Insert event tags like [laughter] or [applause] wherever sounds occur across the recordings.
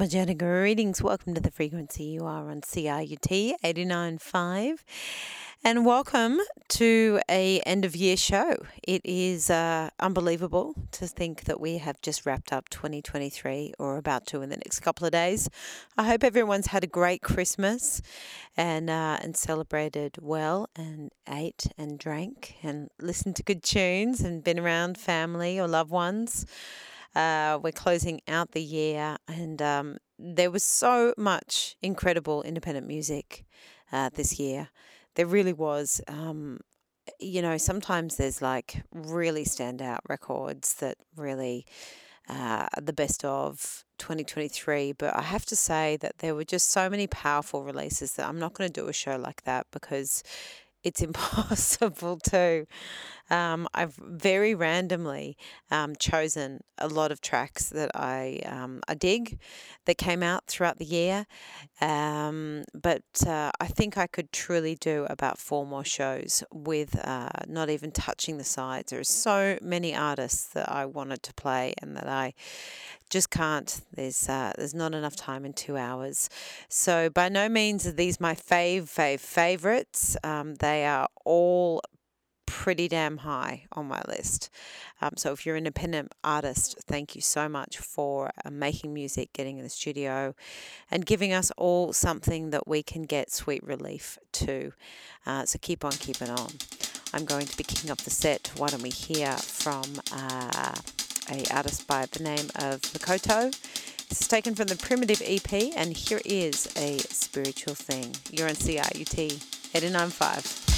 Majana greetings. Welcome to the frequency. You are on CIUT 89.5 and welcome to a end of year show. It is uh, unbelievable to think that we have just wrapped up 2023 or about to in the next couple of days. I hope everyone's had a great Christmas and uh, and celebrated well and ate and drank and listened to good tunes and been around family or loved ones. Uh, we're closing out the year, and um, there was so much incredible independent music uh, this year. There really was. Um, you know, sometimes there's like really standout records that really uh, are the best of 2023. But I have to say that there were just so many powerful releases that I'm not going to do a show like that because it's [laughs] impossible to. Um, I've very randomly um, chosen a lot of tracks that I um, I dig that came out throughout the year, um, but uh, I think I could truly do about four more shows with uh, not even touching the sides. There are so many artists that I wanted to play and that I just can't. There's uh, there's not enough time in two hours. So by no means are these my fave fave favorites. Um, they are all pretty damn high on my list. Um, so if you're an independent artist, thank you so much for uh, making music, getting in the studio, and giving us all something that we can get sweet relief to. Uh, so keep on keeping on. I'm going to be kicking off the set. Why don't we hear from uh, a artist by the name of Makoto? This is taken from the Primitive EP, and here is a spiritual thing. You're on CIUT 895.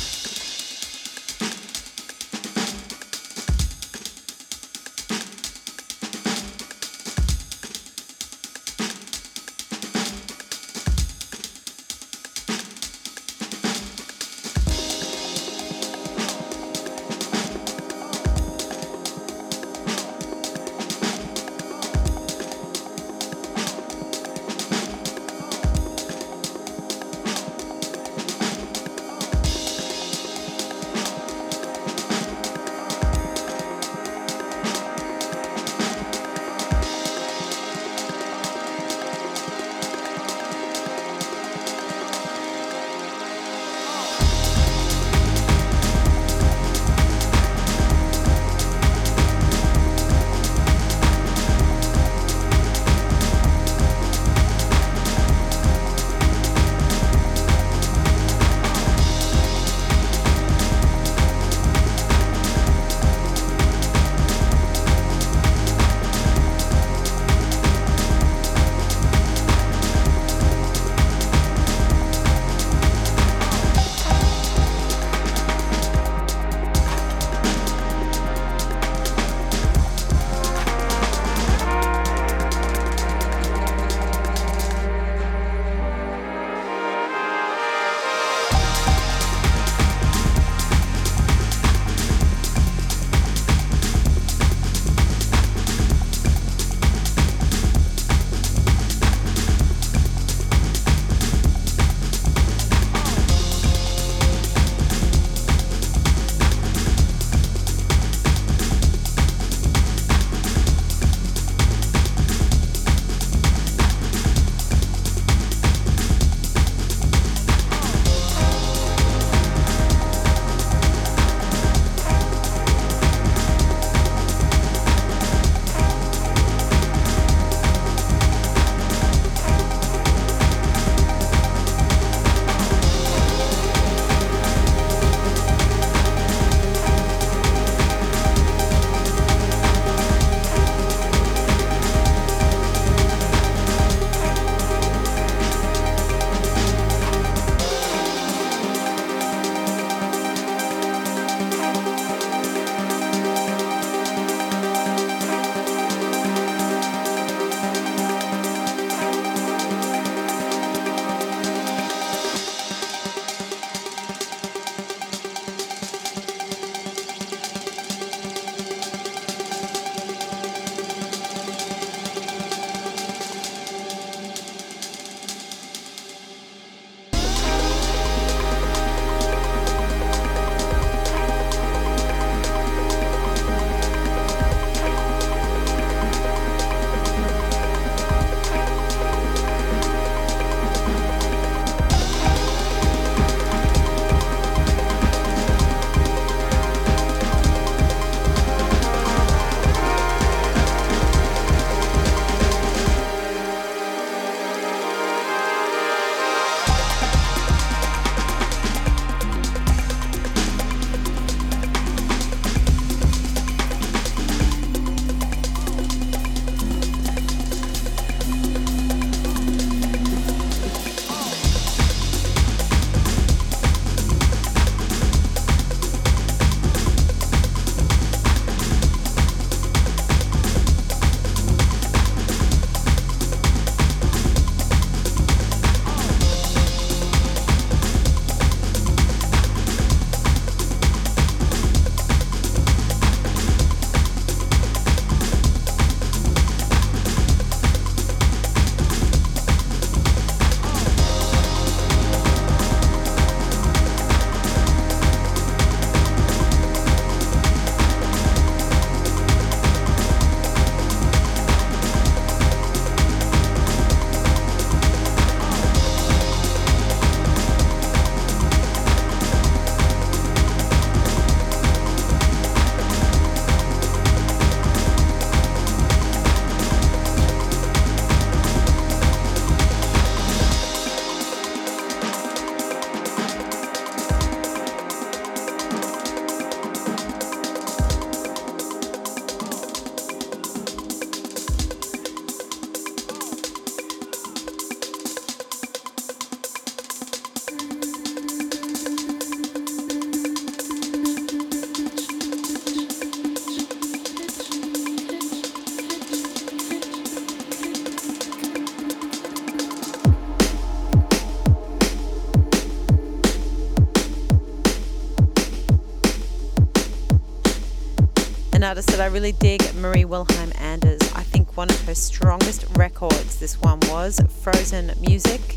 Artist that I really dig, Marie Wilhelmine Anders. I think one of her strongest records, this one was Frozen Music,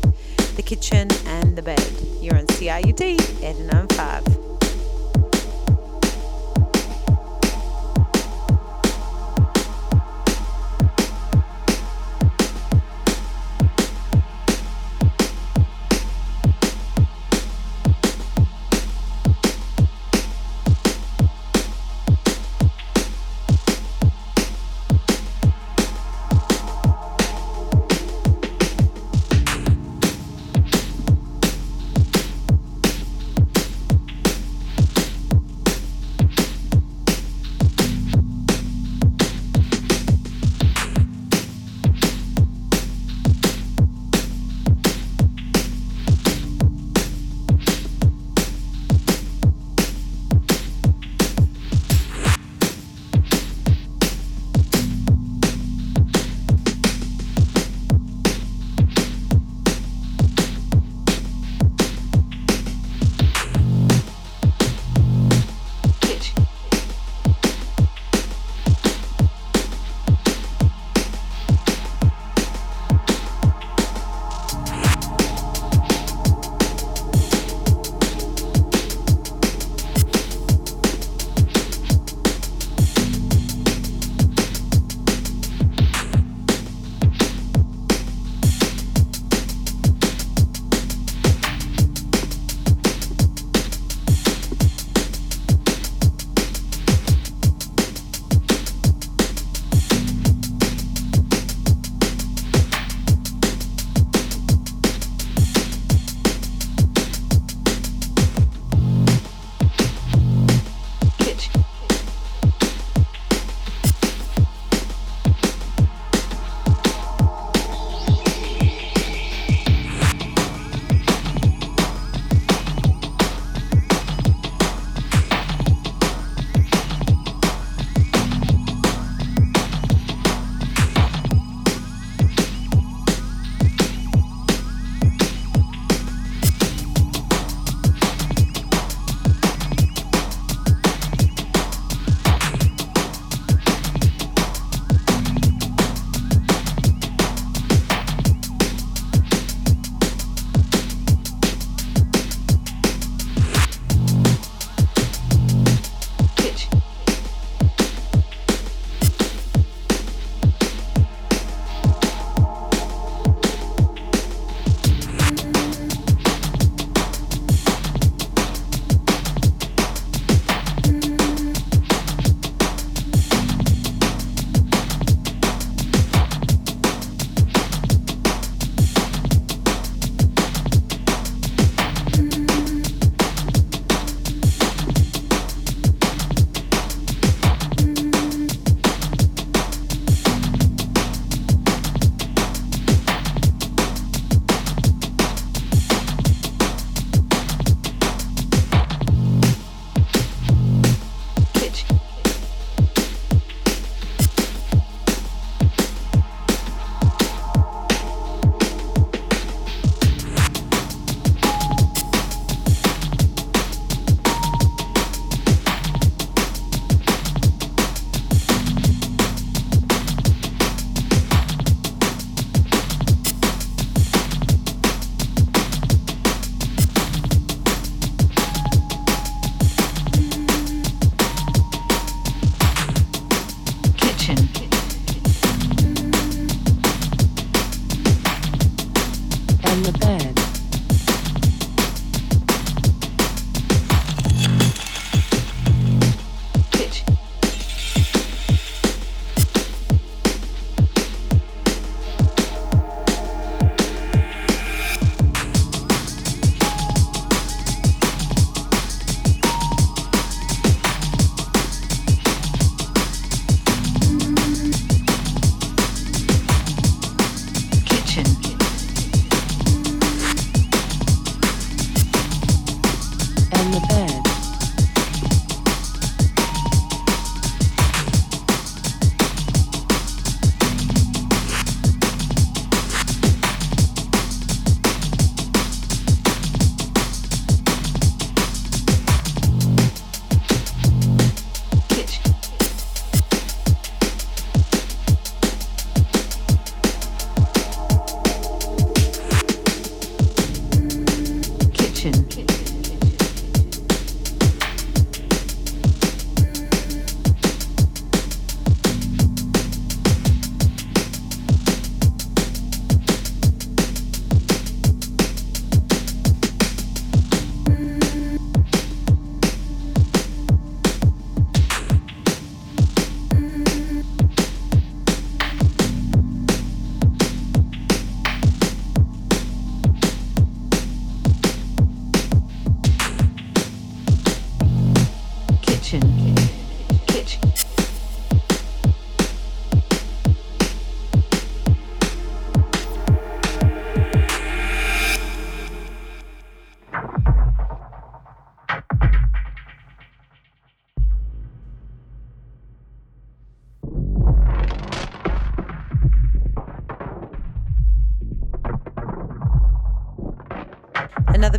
The Kitchen and the Bed. You're on CIUT 895. Another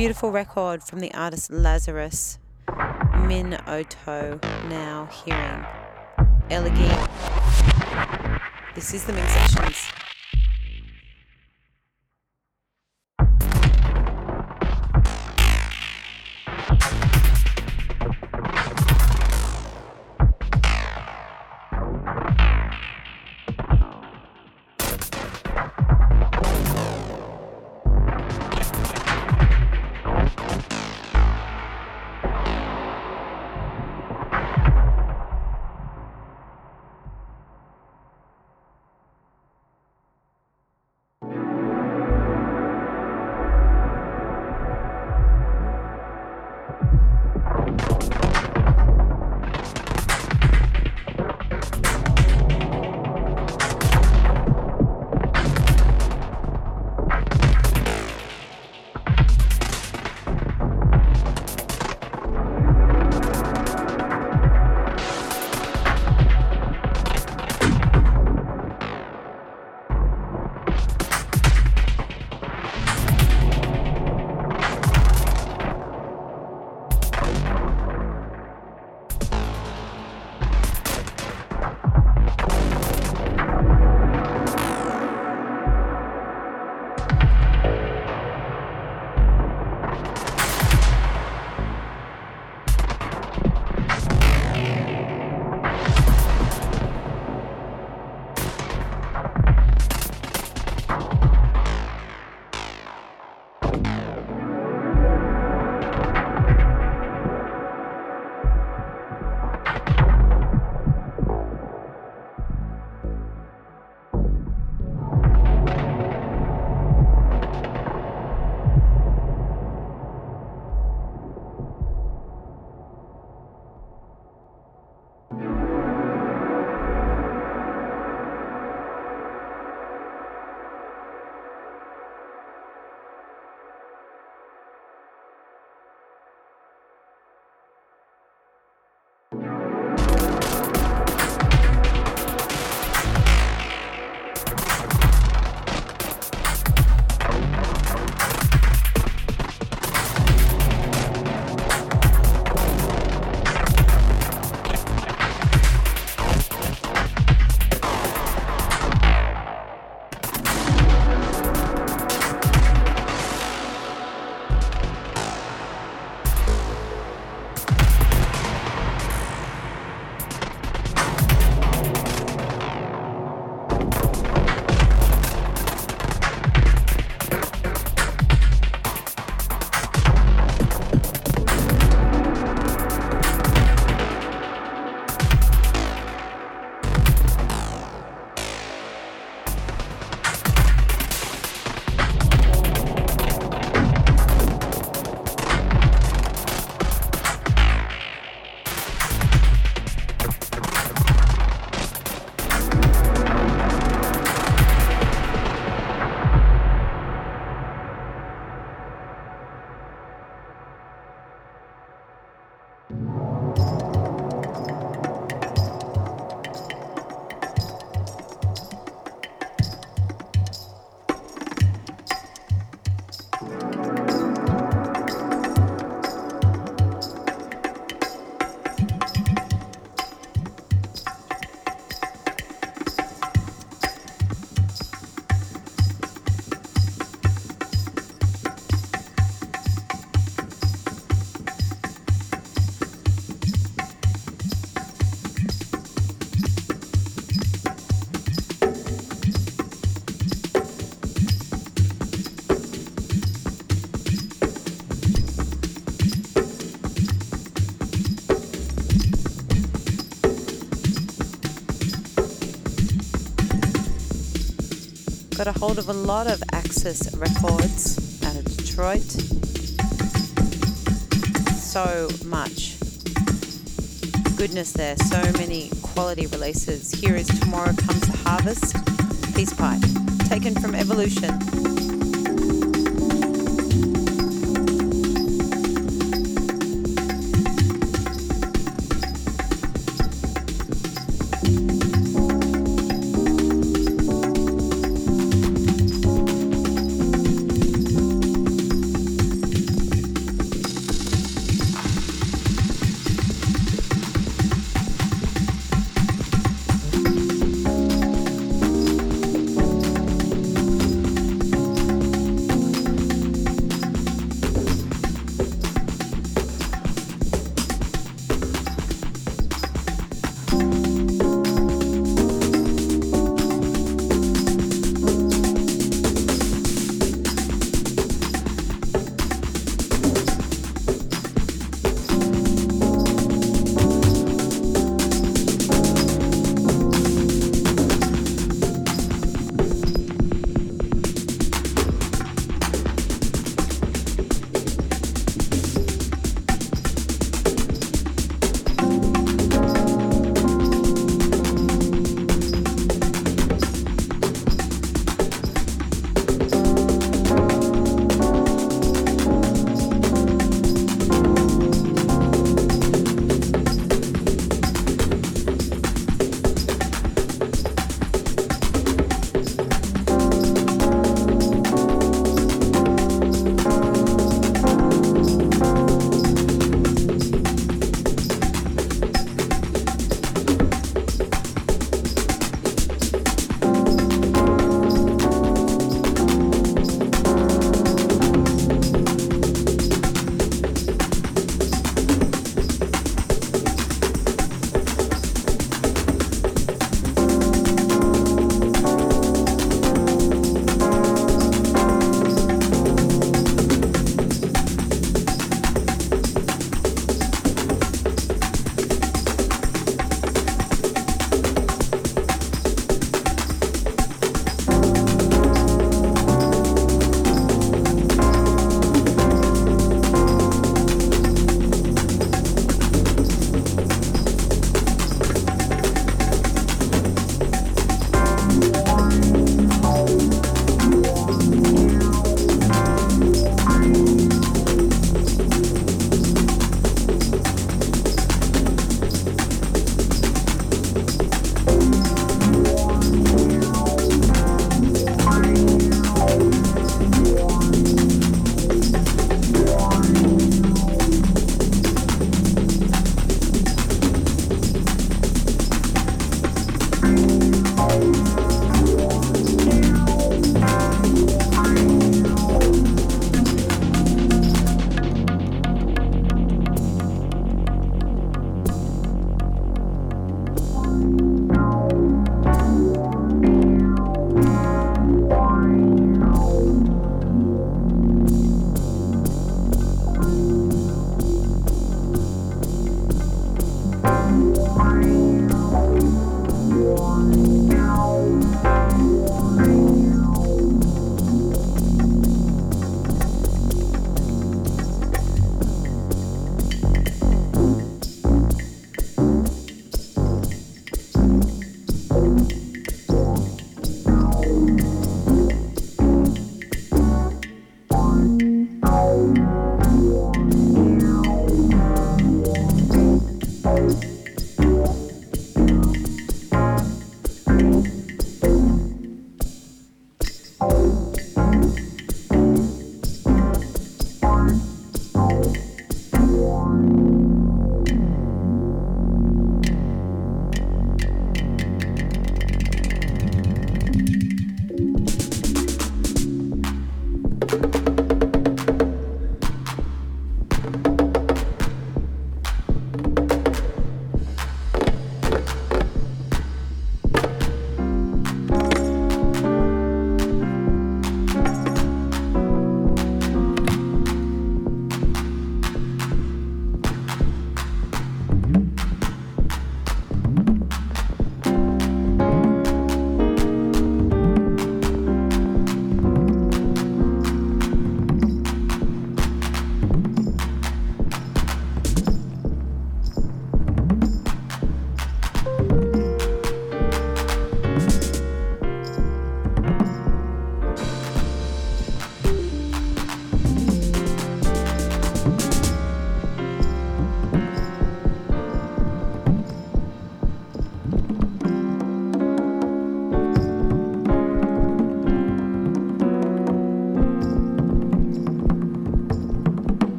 beautiful record from the artist Lazarus. Min Oto now hearing Elegy. This is the Minx Sessions. Got a hold of a lot of Axis records out of Detroit. So much goodness there, so many quality releases. Here is Tomorrow Comes the Harvest, Peace Pipe, taken from Evolution.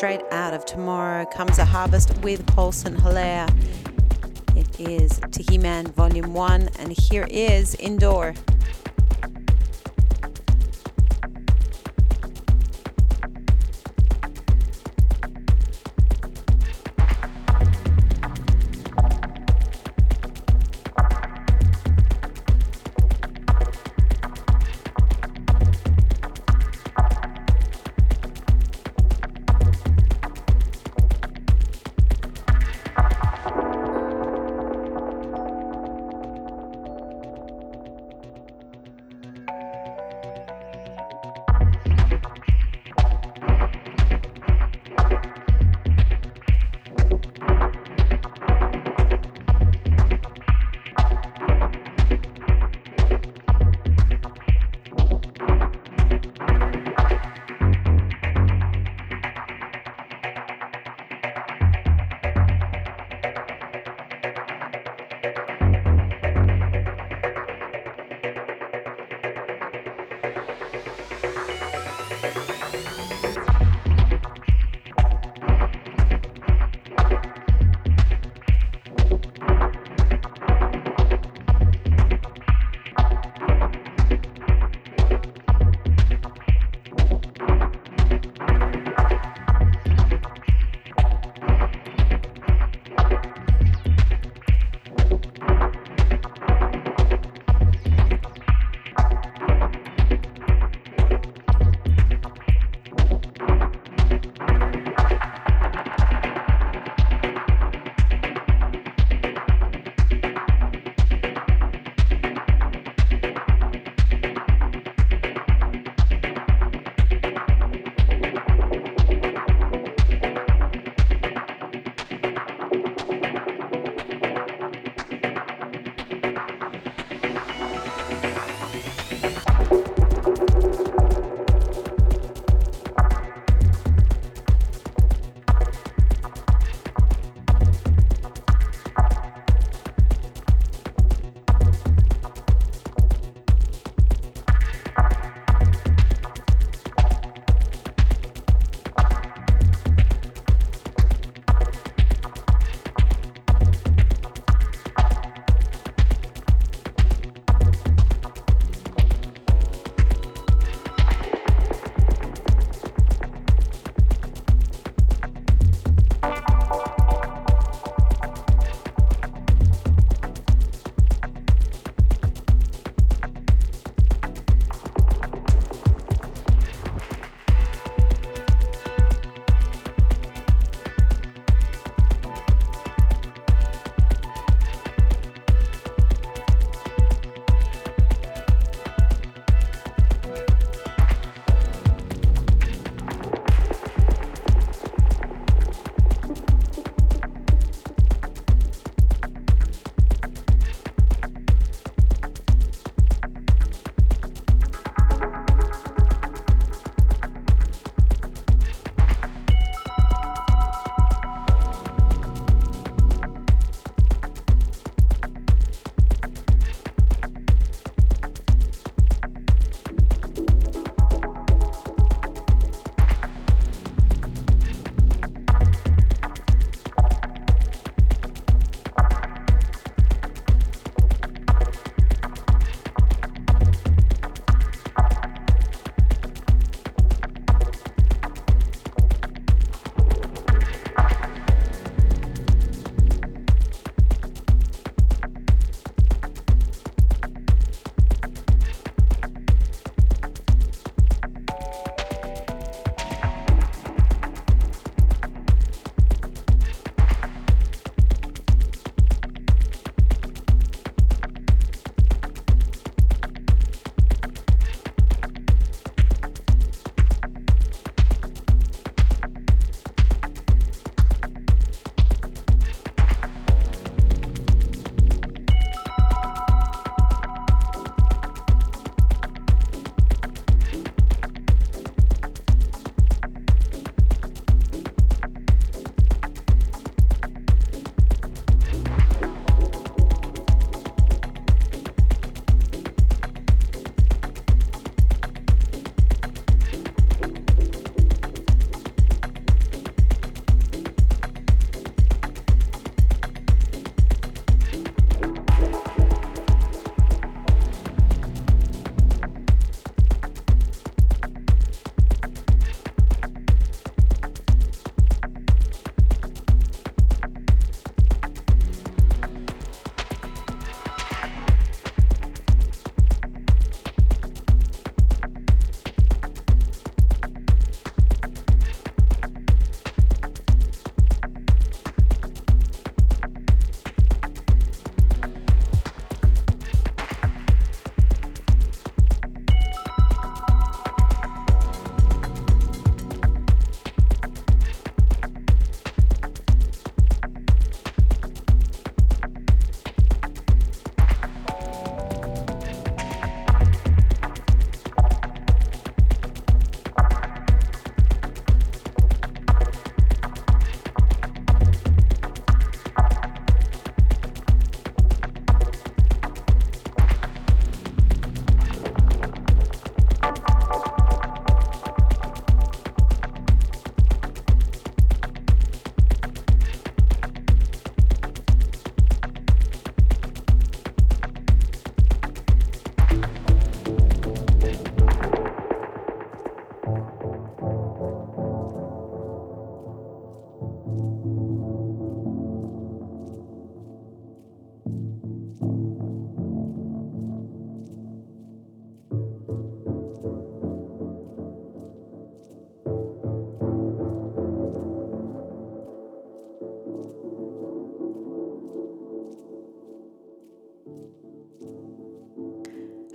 Straight out of Tomorrow Comes a Harvest with Paul St. Hilaire. It is Tiki Man Volume 1, and here is Indoor.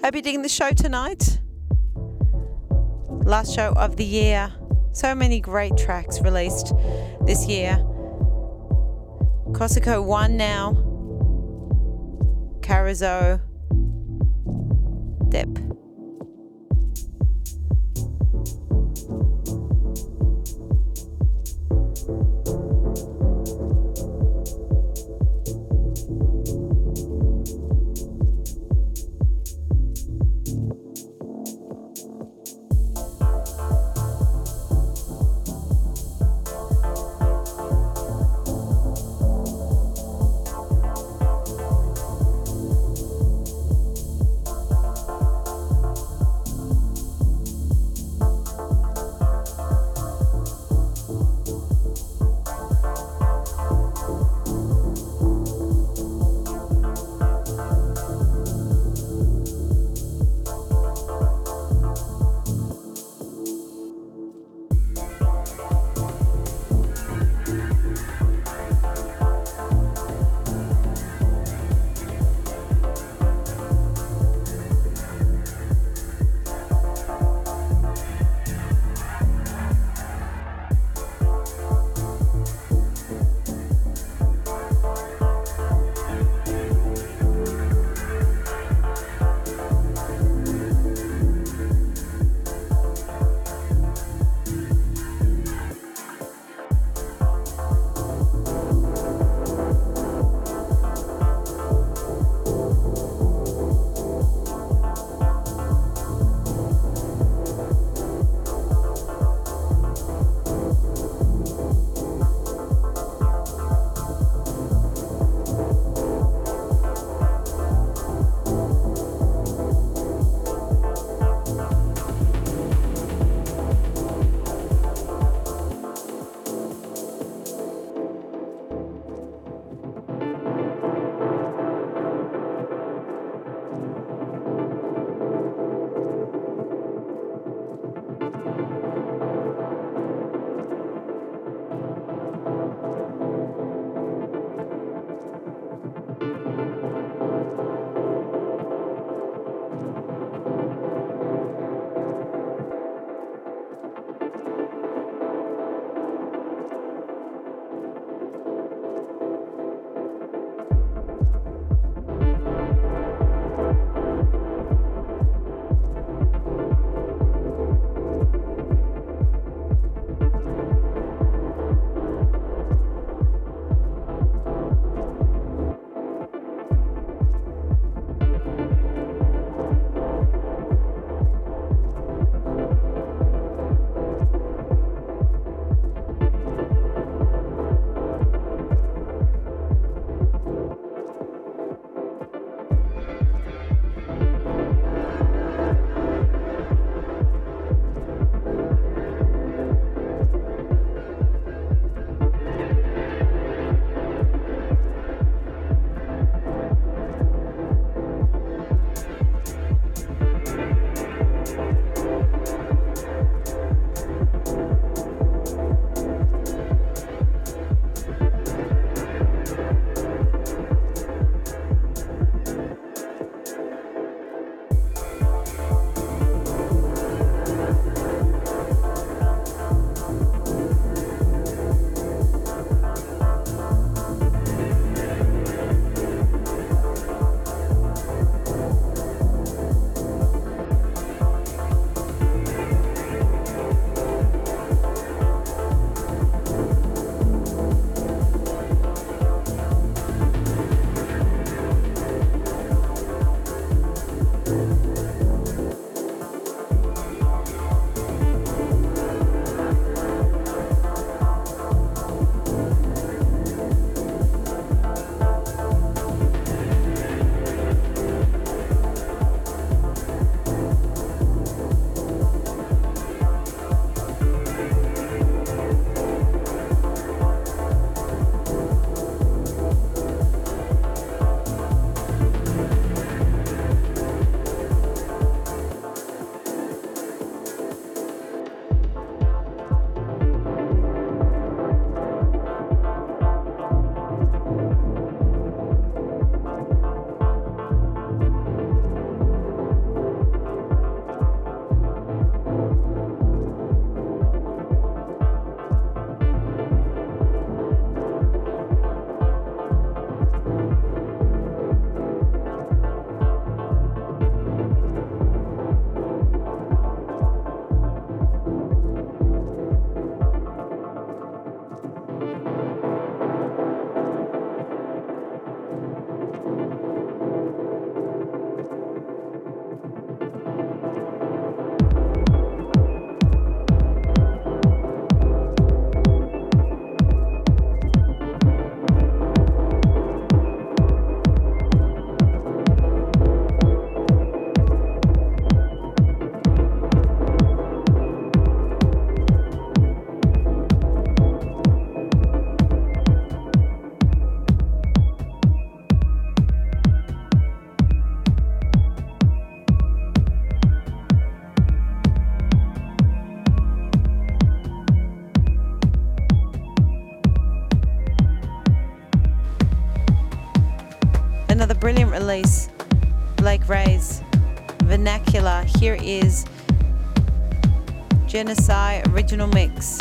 Hope you're digging the show tonight. Last show of the year. So many great tracks released this year. Corsica 1 now. Carroza. Dip. Is Genesi Original Mix.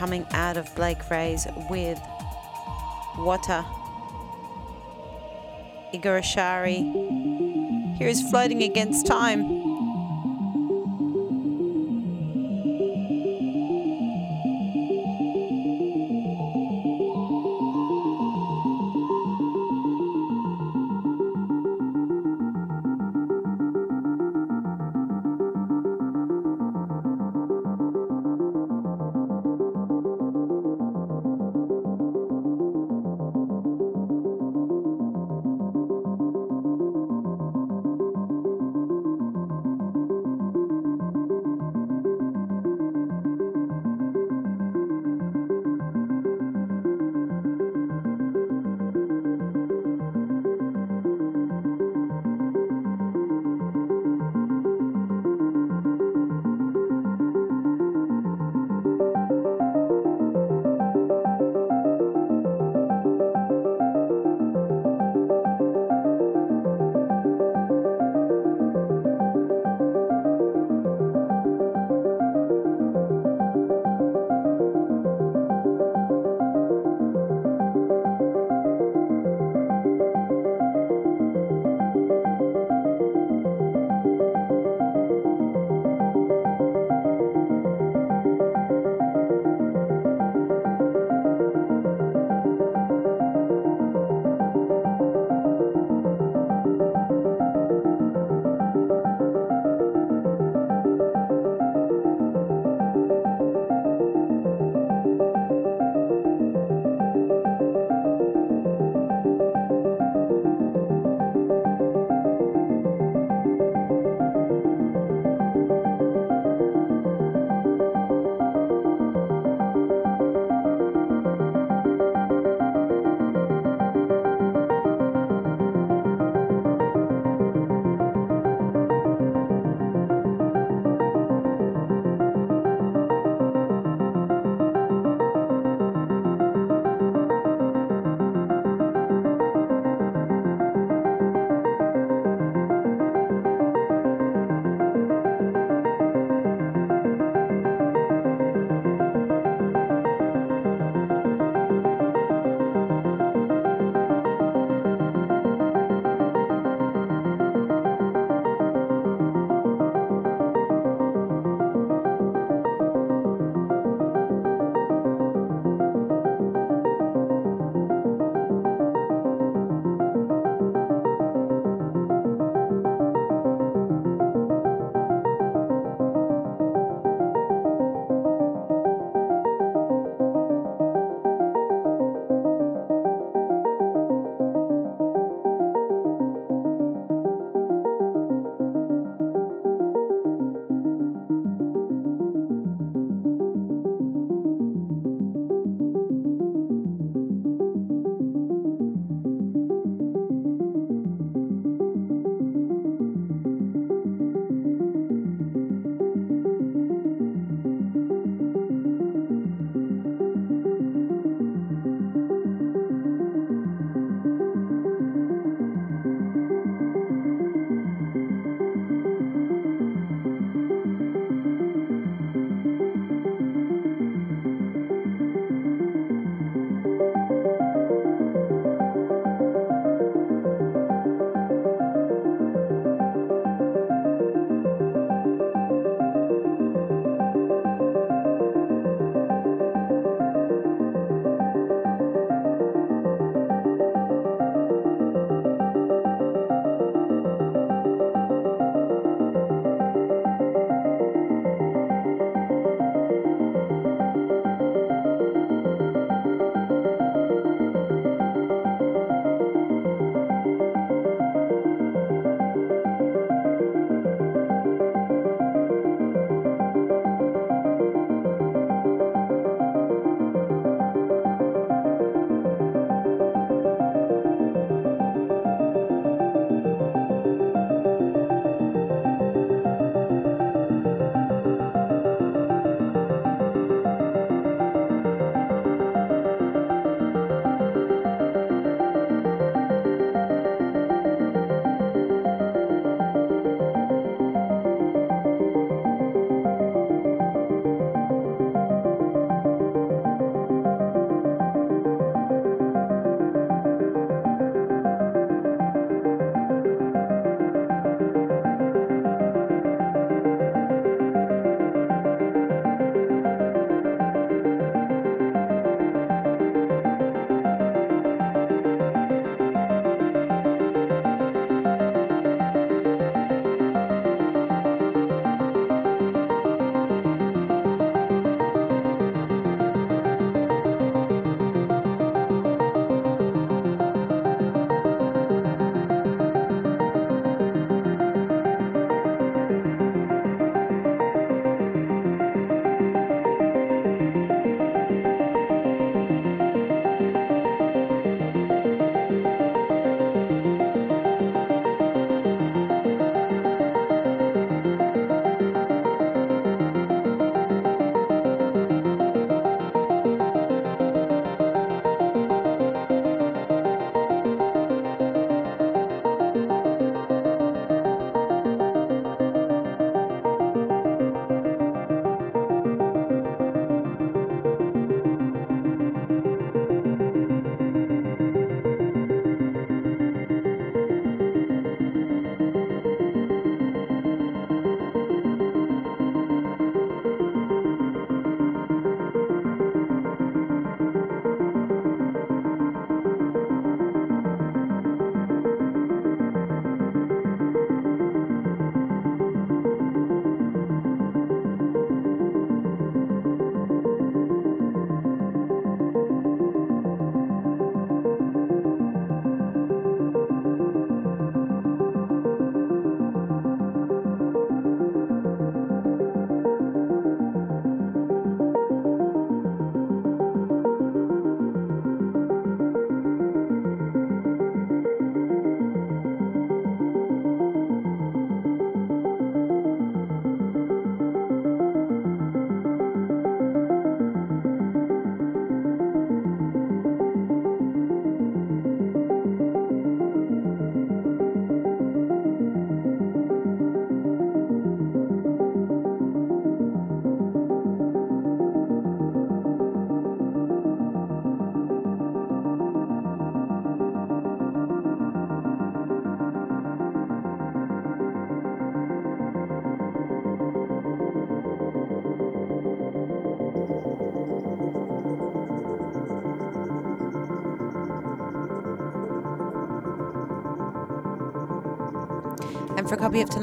Coming out of Blake Reyes with Wata. Igor Ashari. Here is Floating Against Time.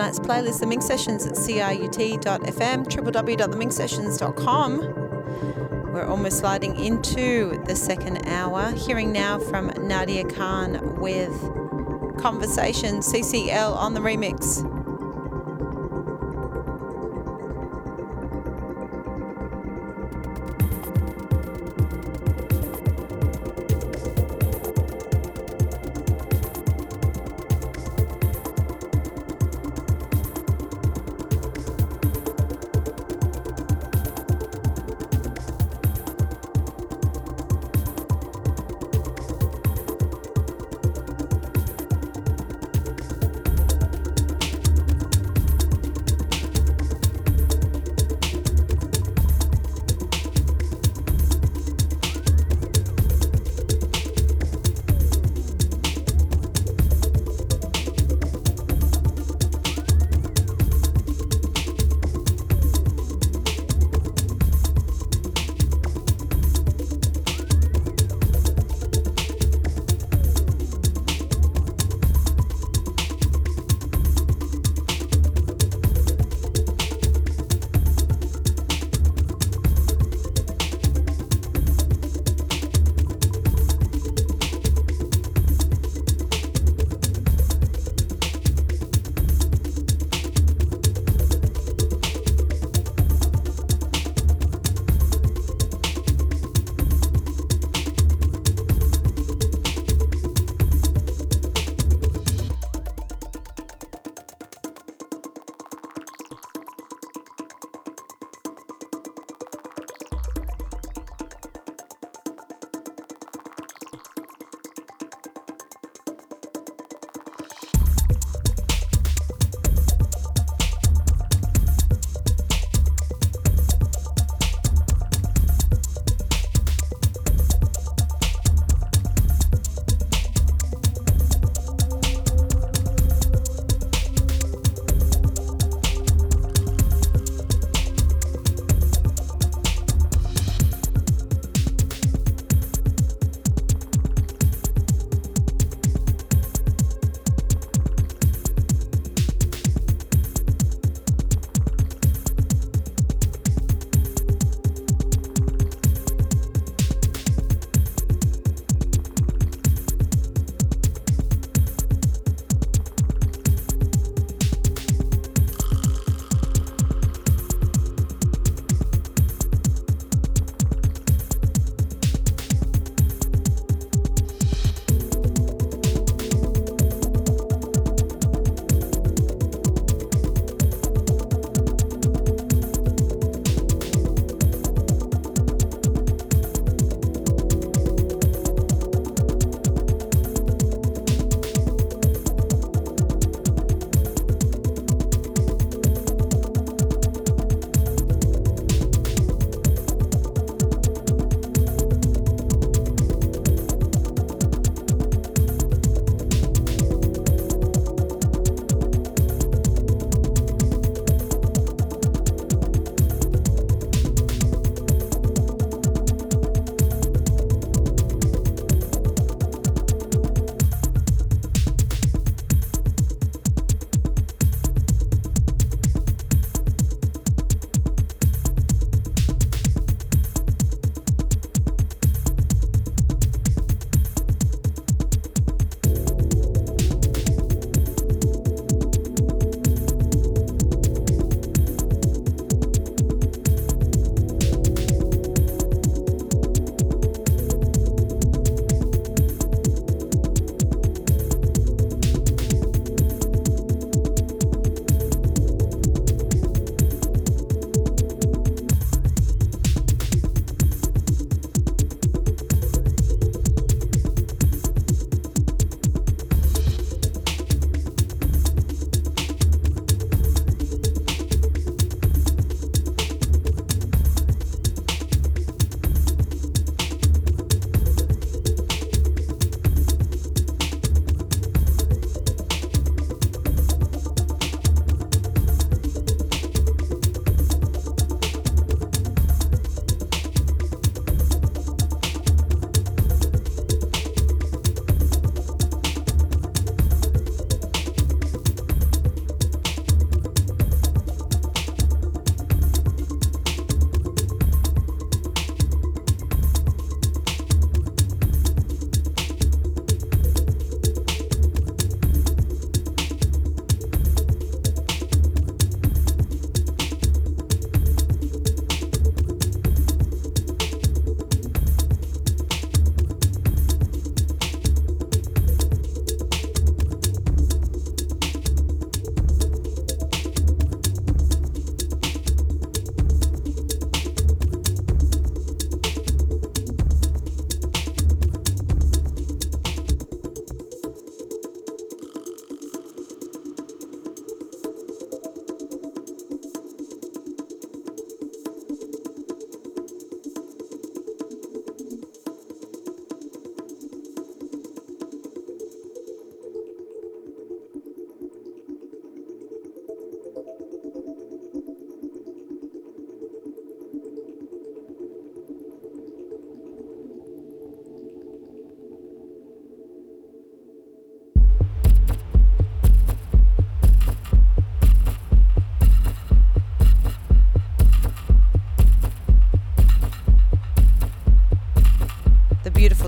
Copy tonight's playlist, The Minx Sessions at ciut.fm, www.theminxsessions.com. We're almost sliding into the second hour. Hearing now from Nadia Khan with Conversation CCL on the remix.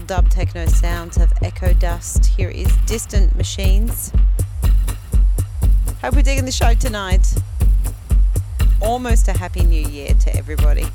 Dub techno sounds of Ekodust. Here is Distant Machines. Hope we're digging the show tonight. Almost a happy new year to everybody.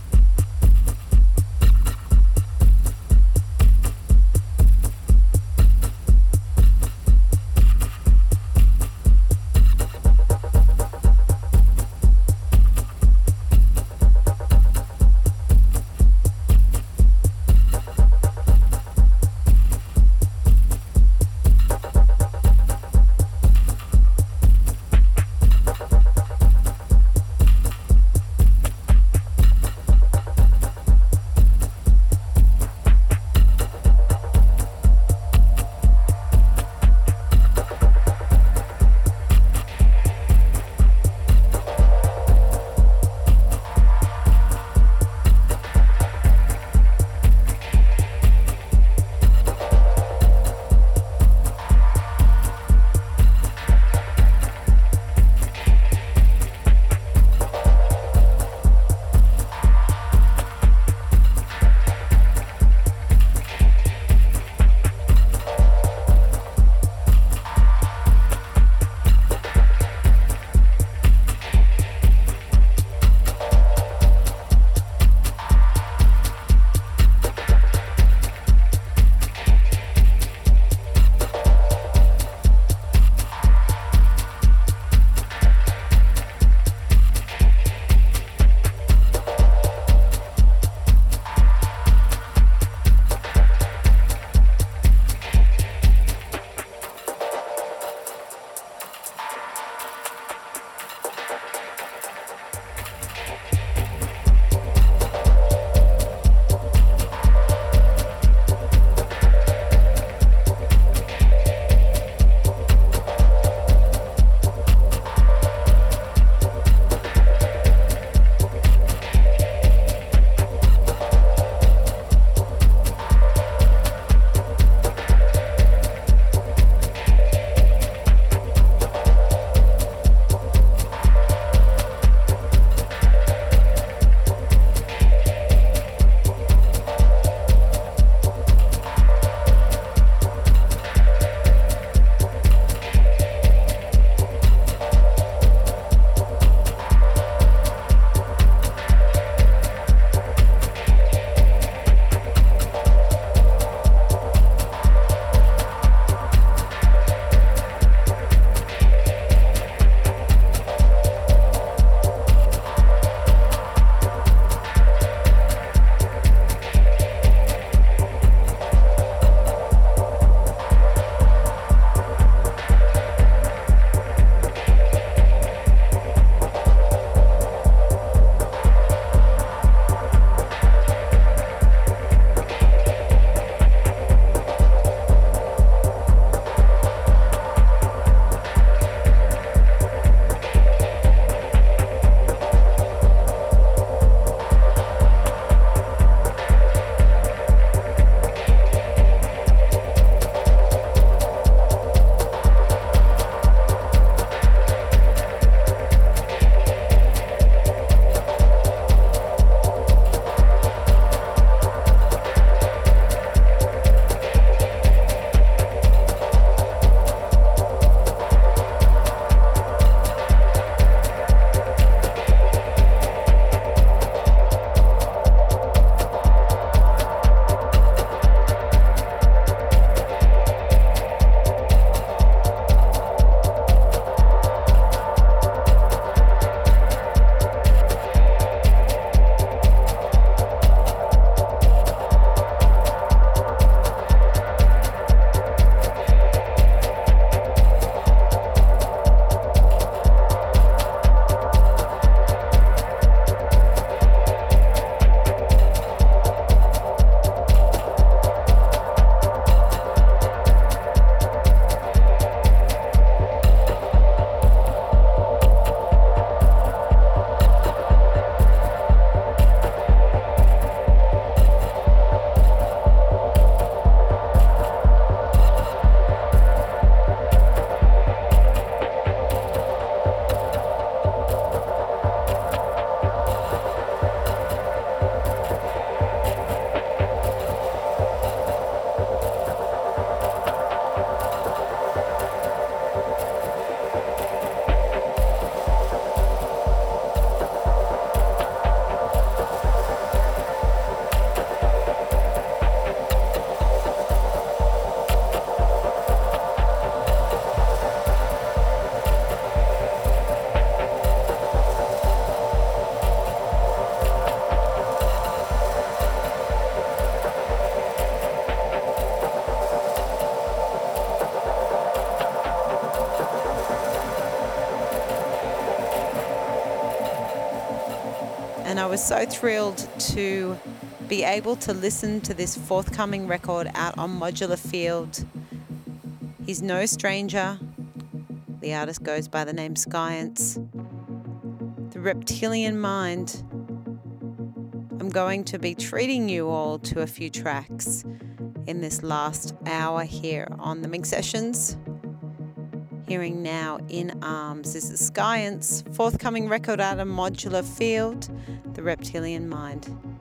We're so thrilled to be able to listen to this forthcoming record out on Modular Field. He's no stranger. The artist goes by the name SKYENCE. The Reptilian Mind. I'm going to be treating you all to a few tracks in this last hour here on the Minx Sessions. Hearing now in arms is SKYENCE forthcoming record out of Modular Field, The Reptilian Mind.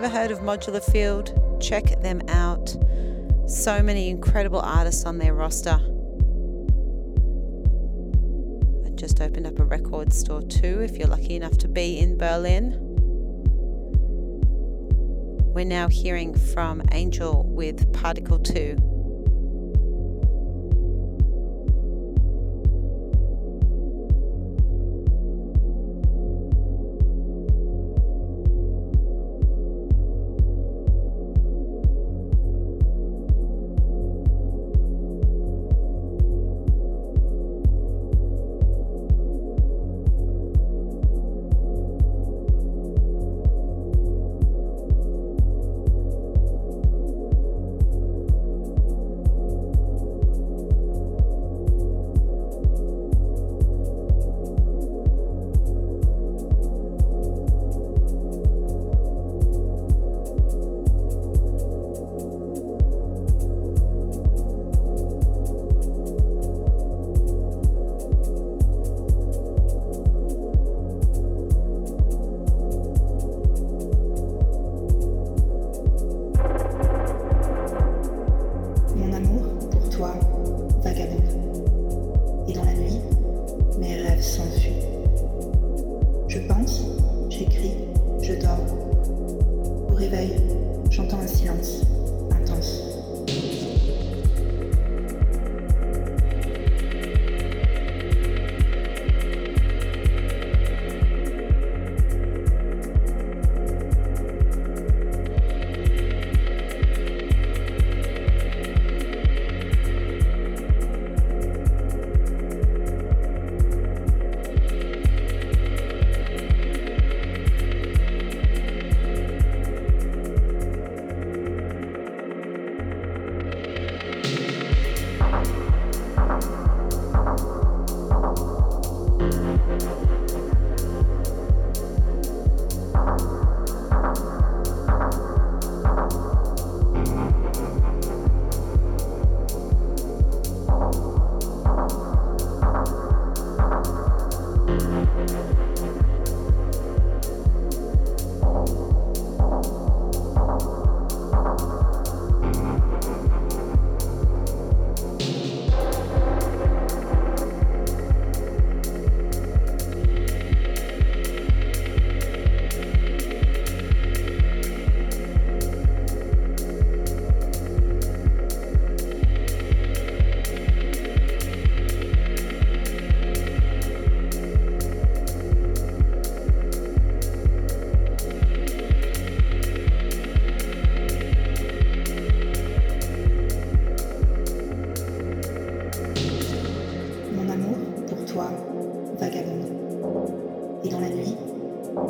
Never heard of Modular Field, check them out. So many incredible artists on their roster. I just opened up a record store too, if you're lucky enough to be in Berlin. We're now hearing from Angel with Particle 2.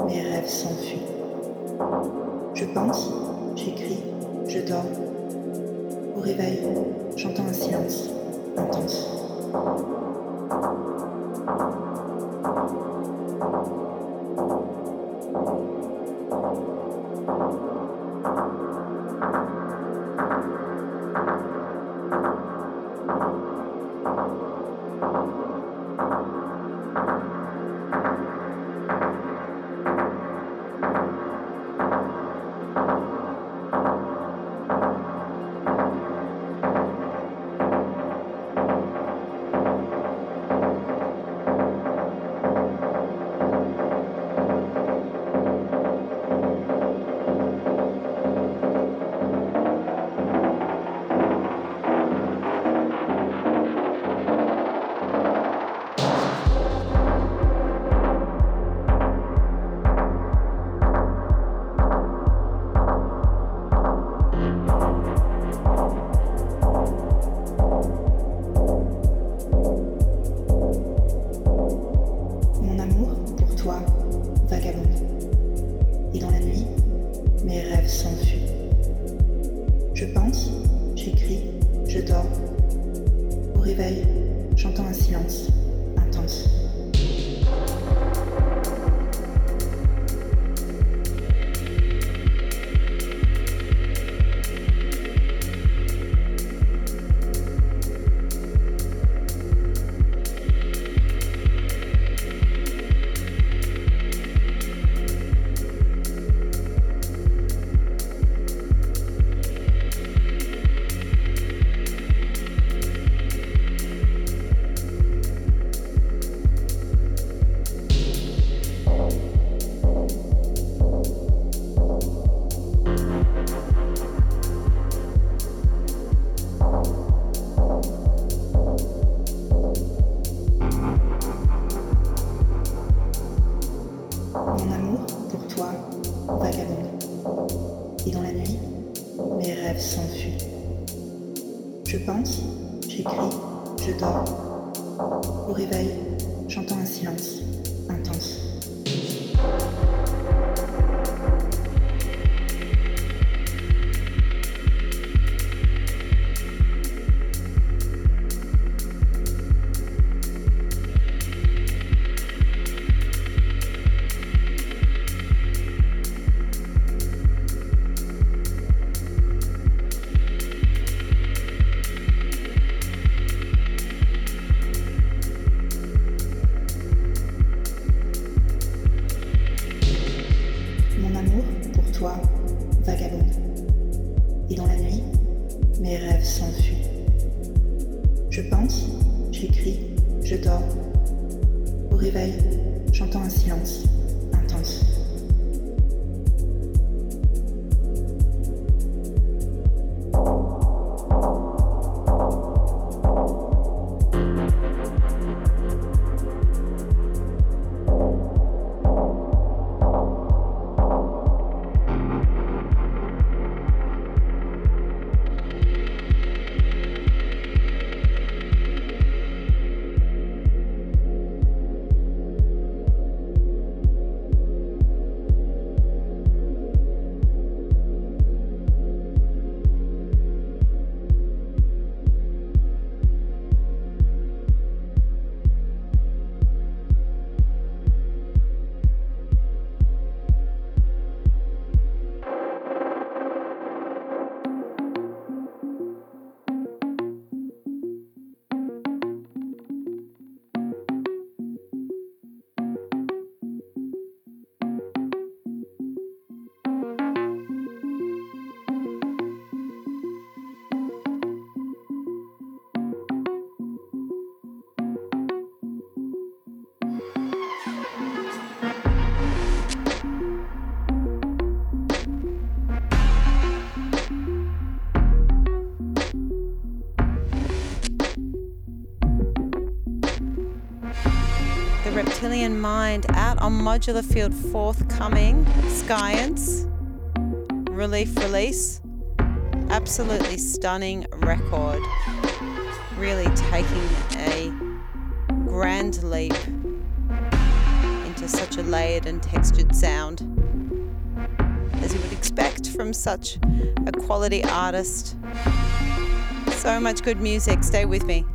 mes rêves s'enfuient. Je pense, j'écris, je dors. Au réveil, j'entends un silence intense. Mind out on Modular Field forthcoming. SKYENCE. Relief release. Absolutely stunning record. Really taking a grand leap into such a layered and textured sound as you would expect from such a quality artist. So much good music. Stay with me.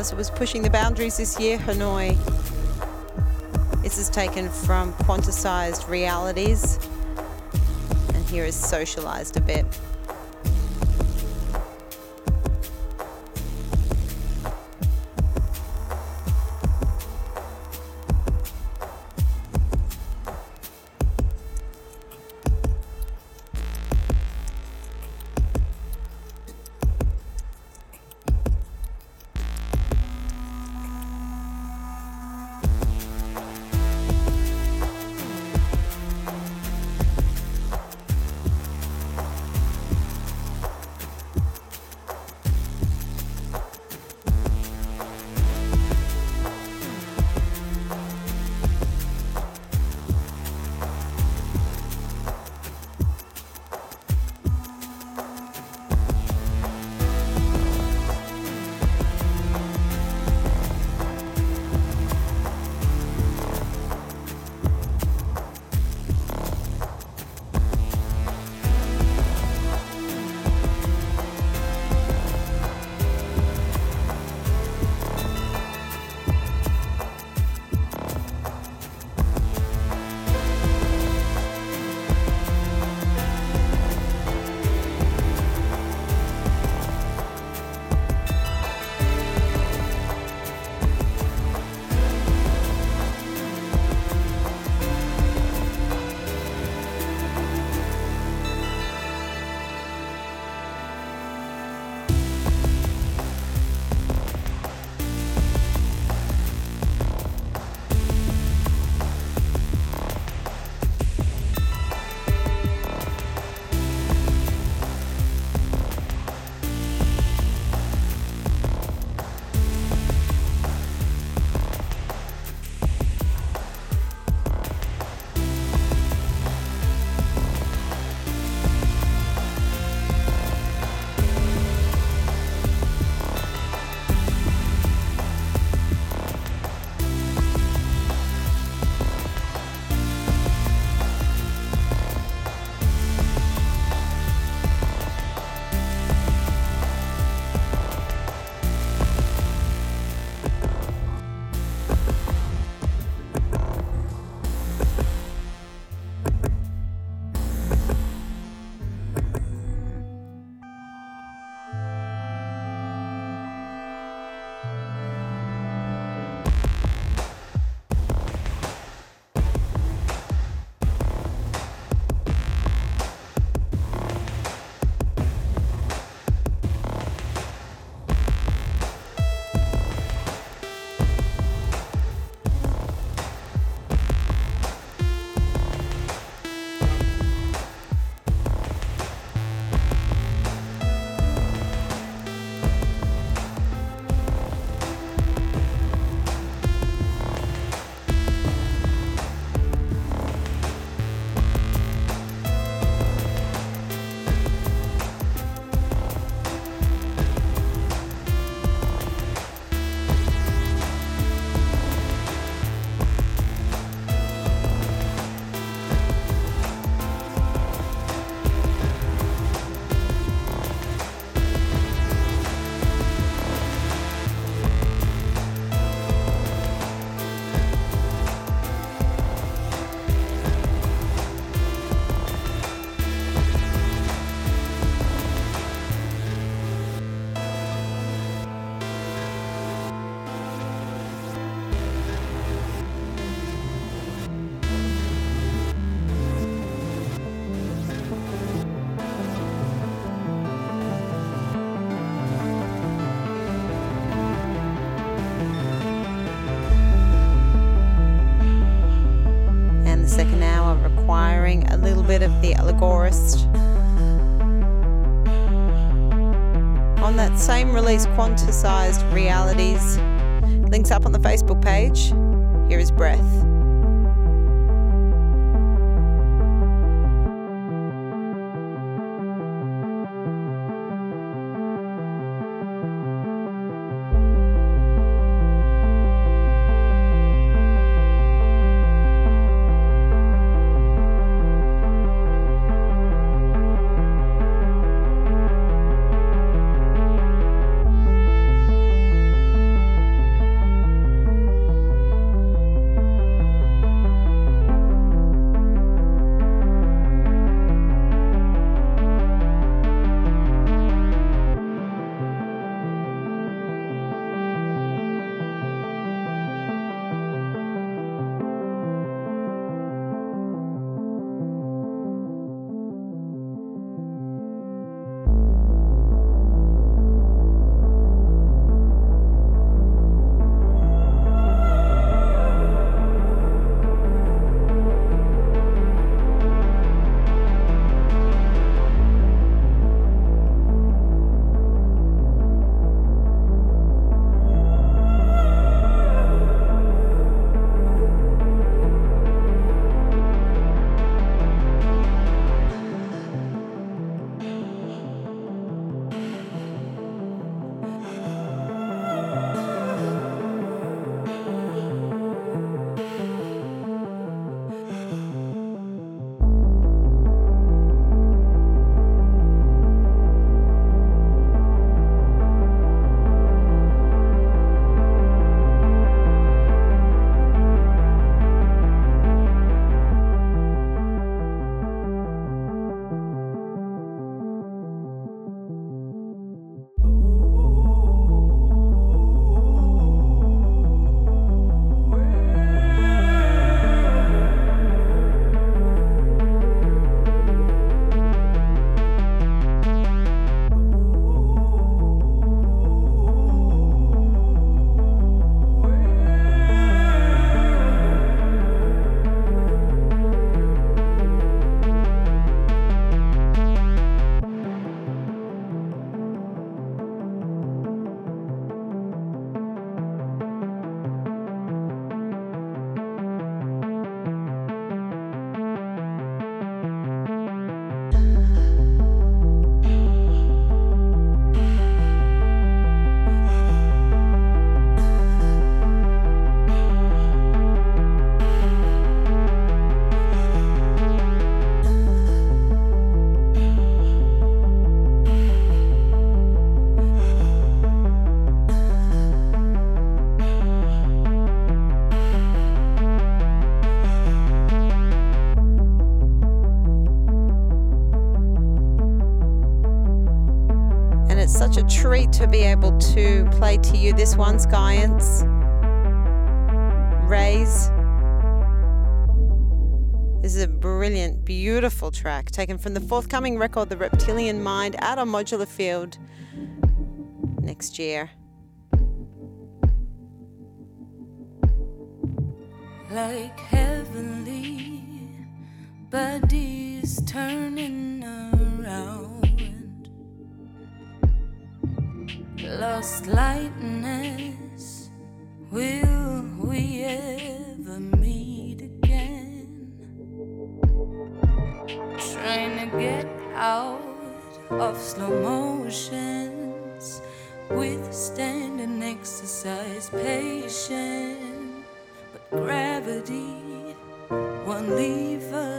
Artist who was pushing the boundaries this year, Hanoi. This is taken from Quantisized Realities, and here is socialized a bit. Now are requiring a little bit of the allegorist. On that same release, Quanticized Realities, links up on the Facebook page. Here is Breath. Able to play to you this one, SKYENCE. Raise. This is a brilliant, beautiful track taken from the forthcoming record, The Reptilian Mind, out on Modular Field next year. Like heavenly bodies turning around. Lost lightness. Will we ever meet again? Trying to get out of slow motions, withstanding exercise patient, but gravity won't leave us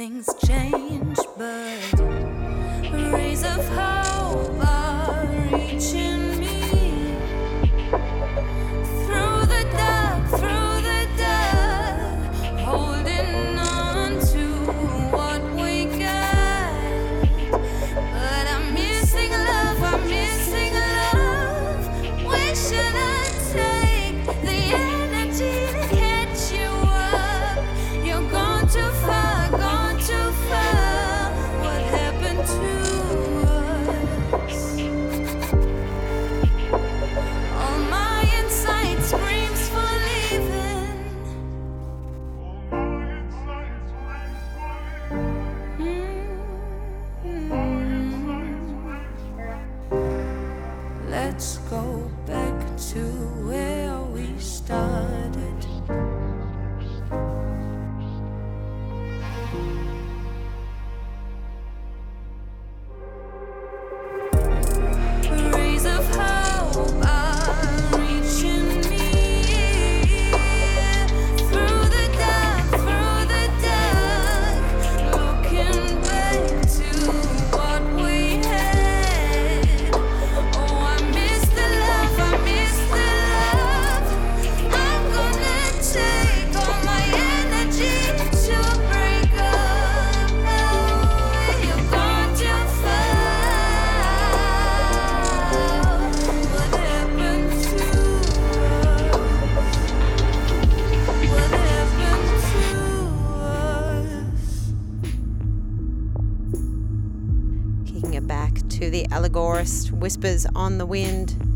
things change, whispers on the wind.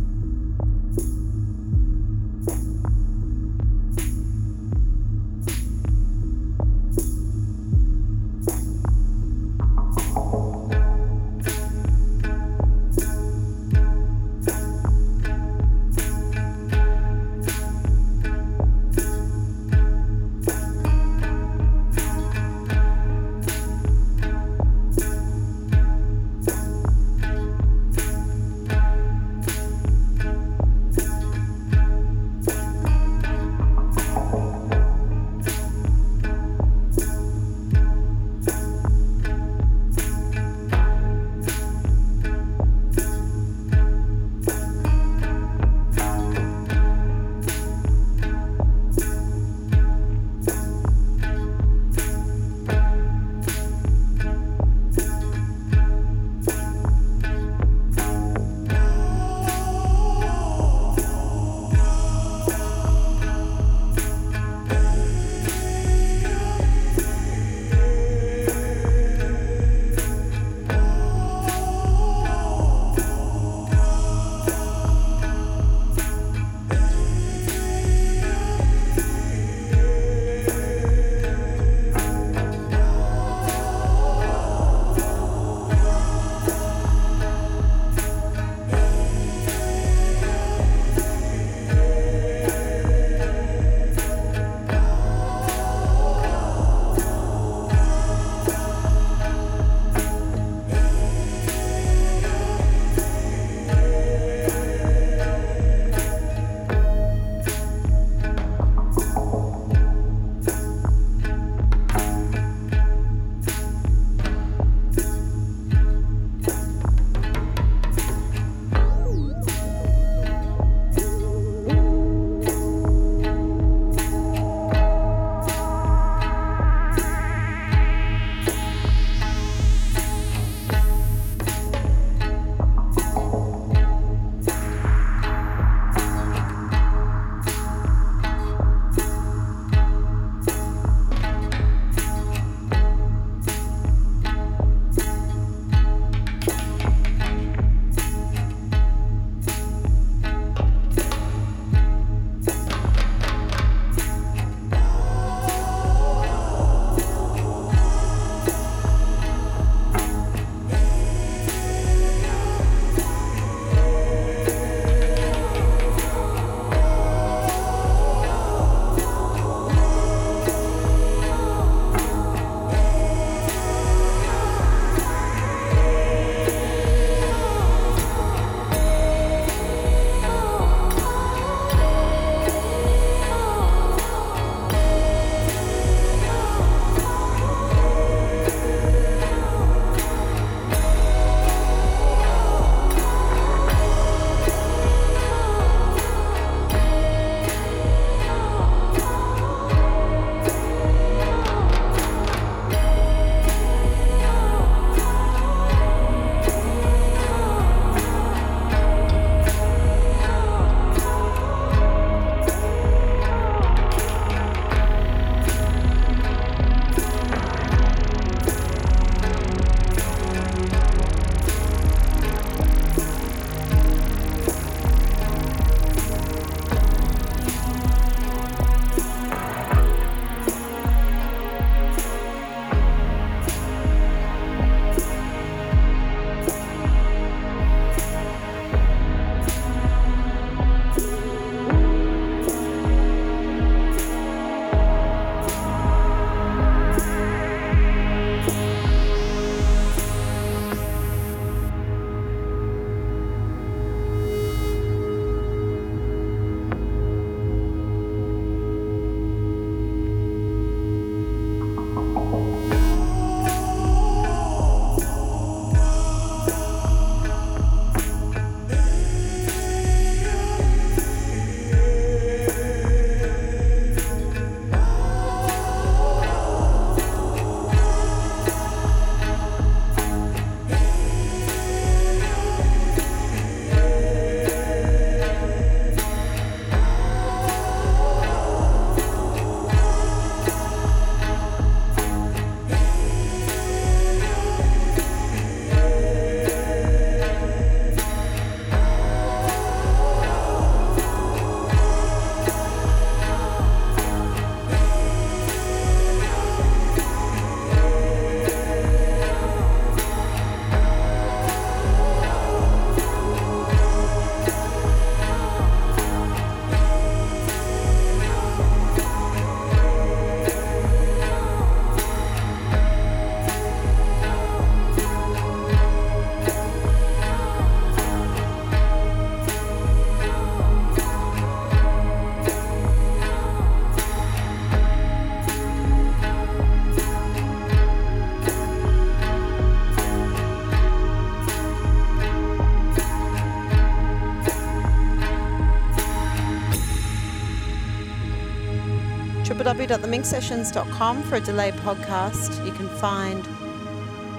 www.theminxsessions.com for a delayed podcast. You can find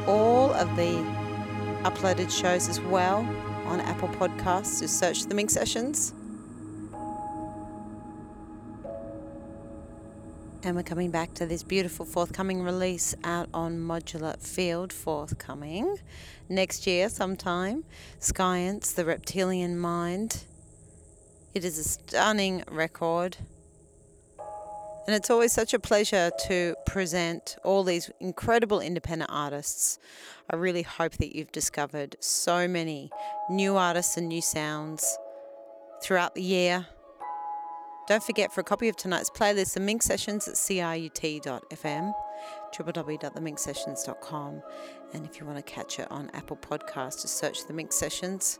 all of the uploaded shows as well on Apple Podcasts. Just search The Minx Sessions. And we're coming back to this beautiful forthcoming release out on Modular Field, forthcoming next year sometime. SKYENCE, The Reptilian Mind. It is a stunning record. And it's always such a pleasure to present all these incredible independent artists. I really hope that you've discovered so many new artists and new sounds throughout the year. Don't forget for a copy of tonight's playlist, the Minx Sessions at ciut.fm, www.theminxsessions.com. And if you want to catch it on Apple Podcasts, just search the Minx Sessions.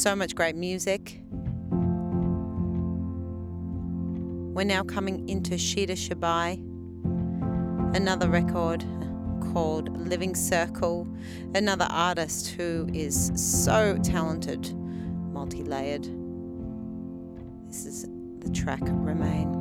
So much great music. We're now coming into Shida Shabai, another record called Living Circle, another artist who is so talented, multi layered. This is the track Remain.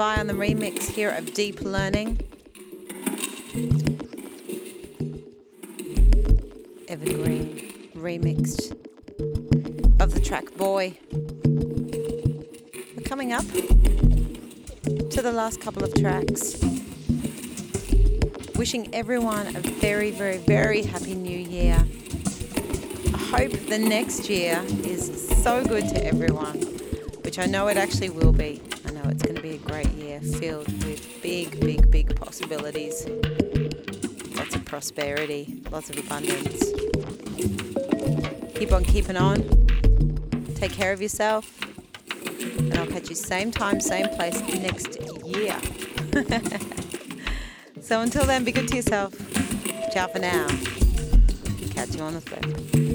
Havai on the remix here of Deep Learning. Evergreen remixed of the track Boy. We're coming up to the last couple of tracks. Wishing everyone a very, very, very happy new year. I hope the next year is so good to everyone, which I know it actually will be. Possibilities. Lots of prosperity, lots of abundance. Keep on keeping on. Take care of yourself. And I'll catch you same time, same place next year. [laughs] so until then, be good to yourself. Ciao for now. Catch you on the flip.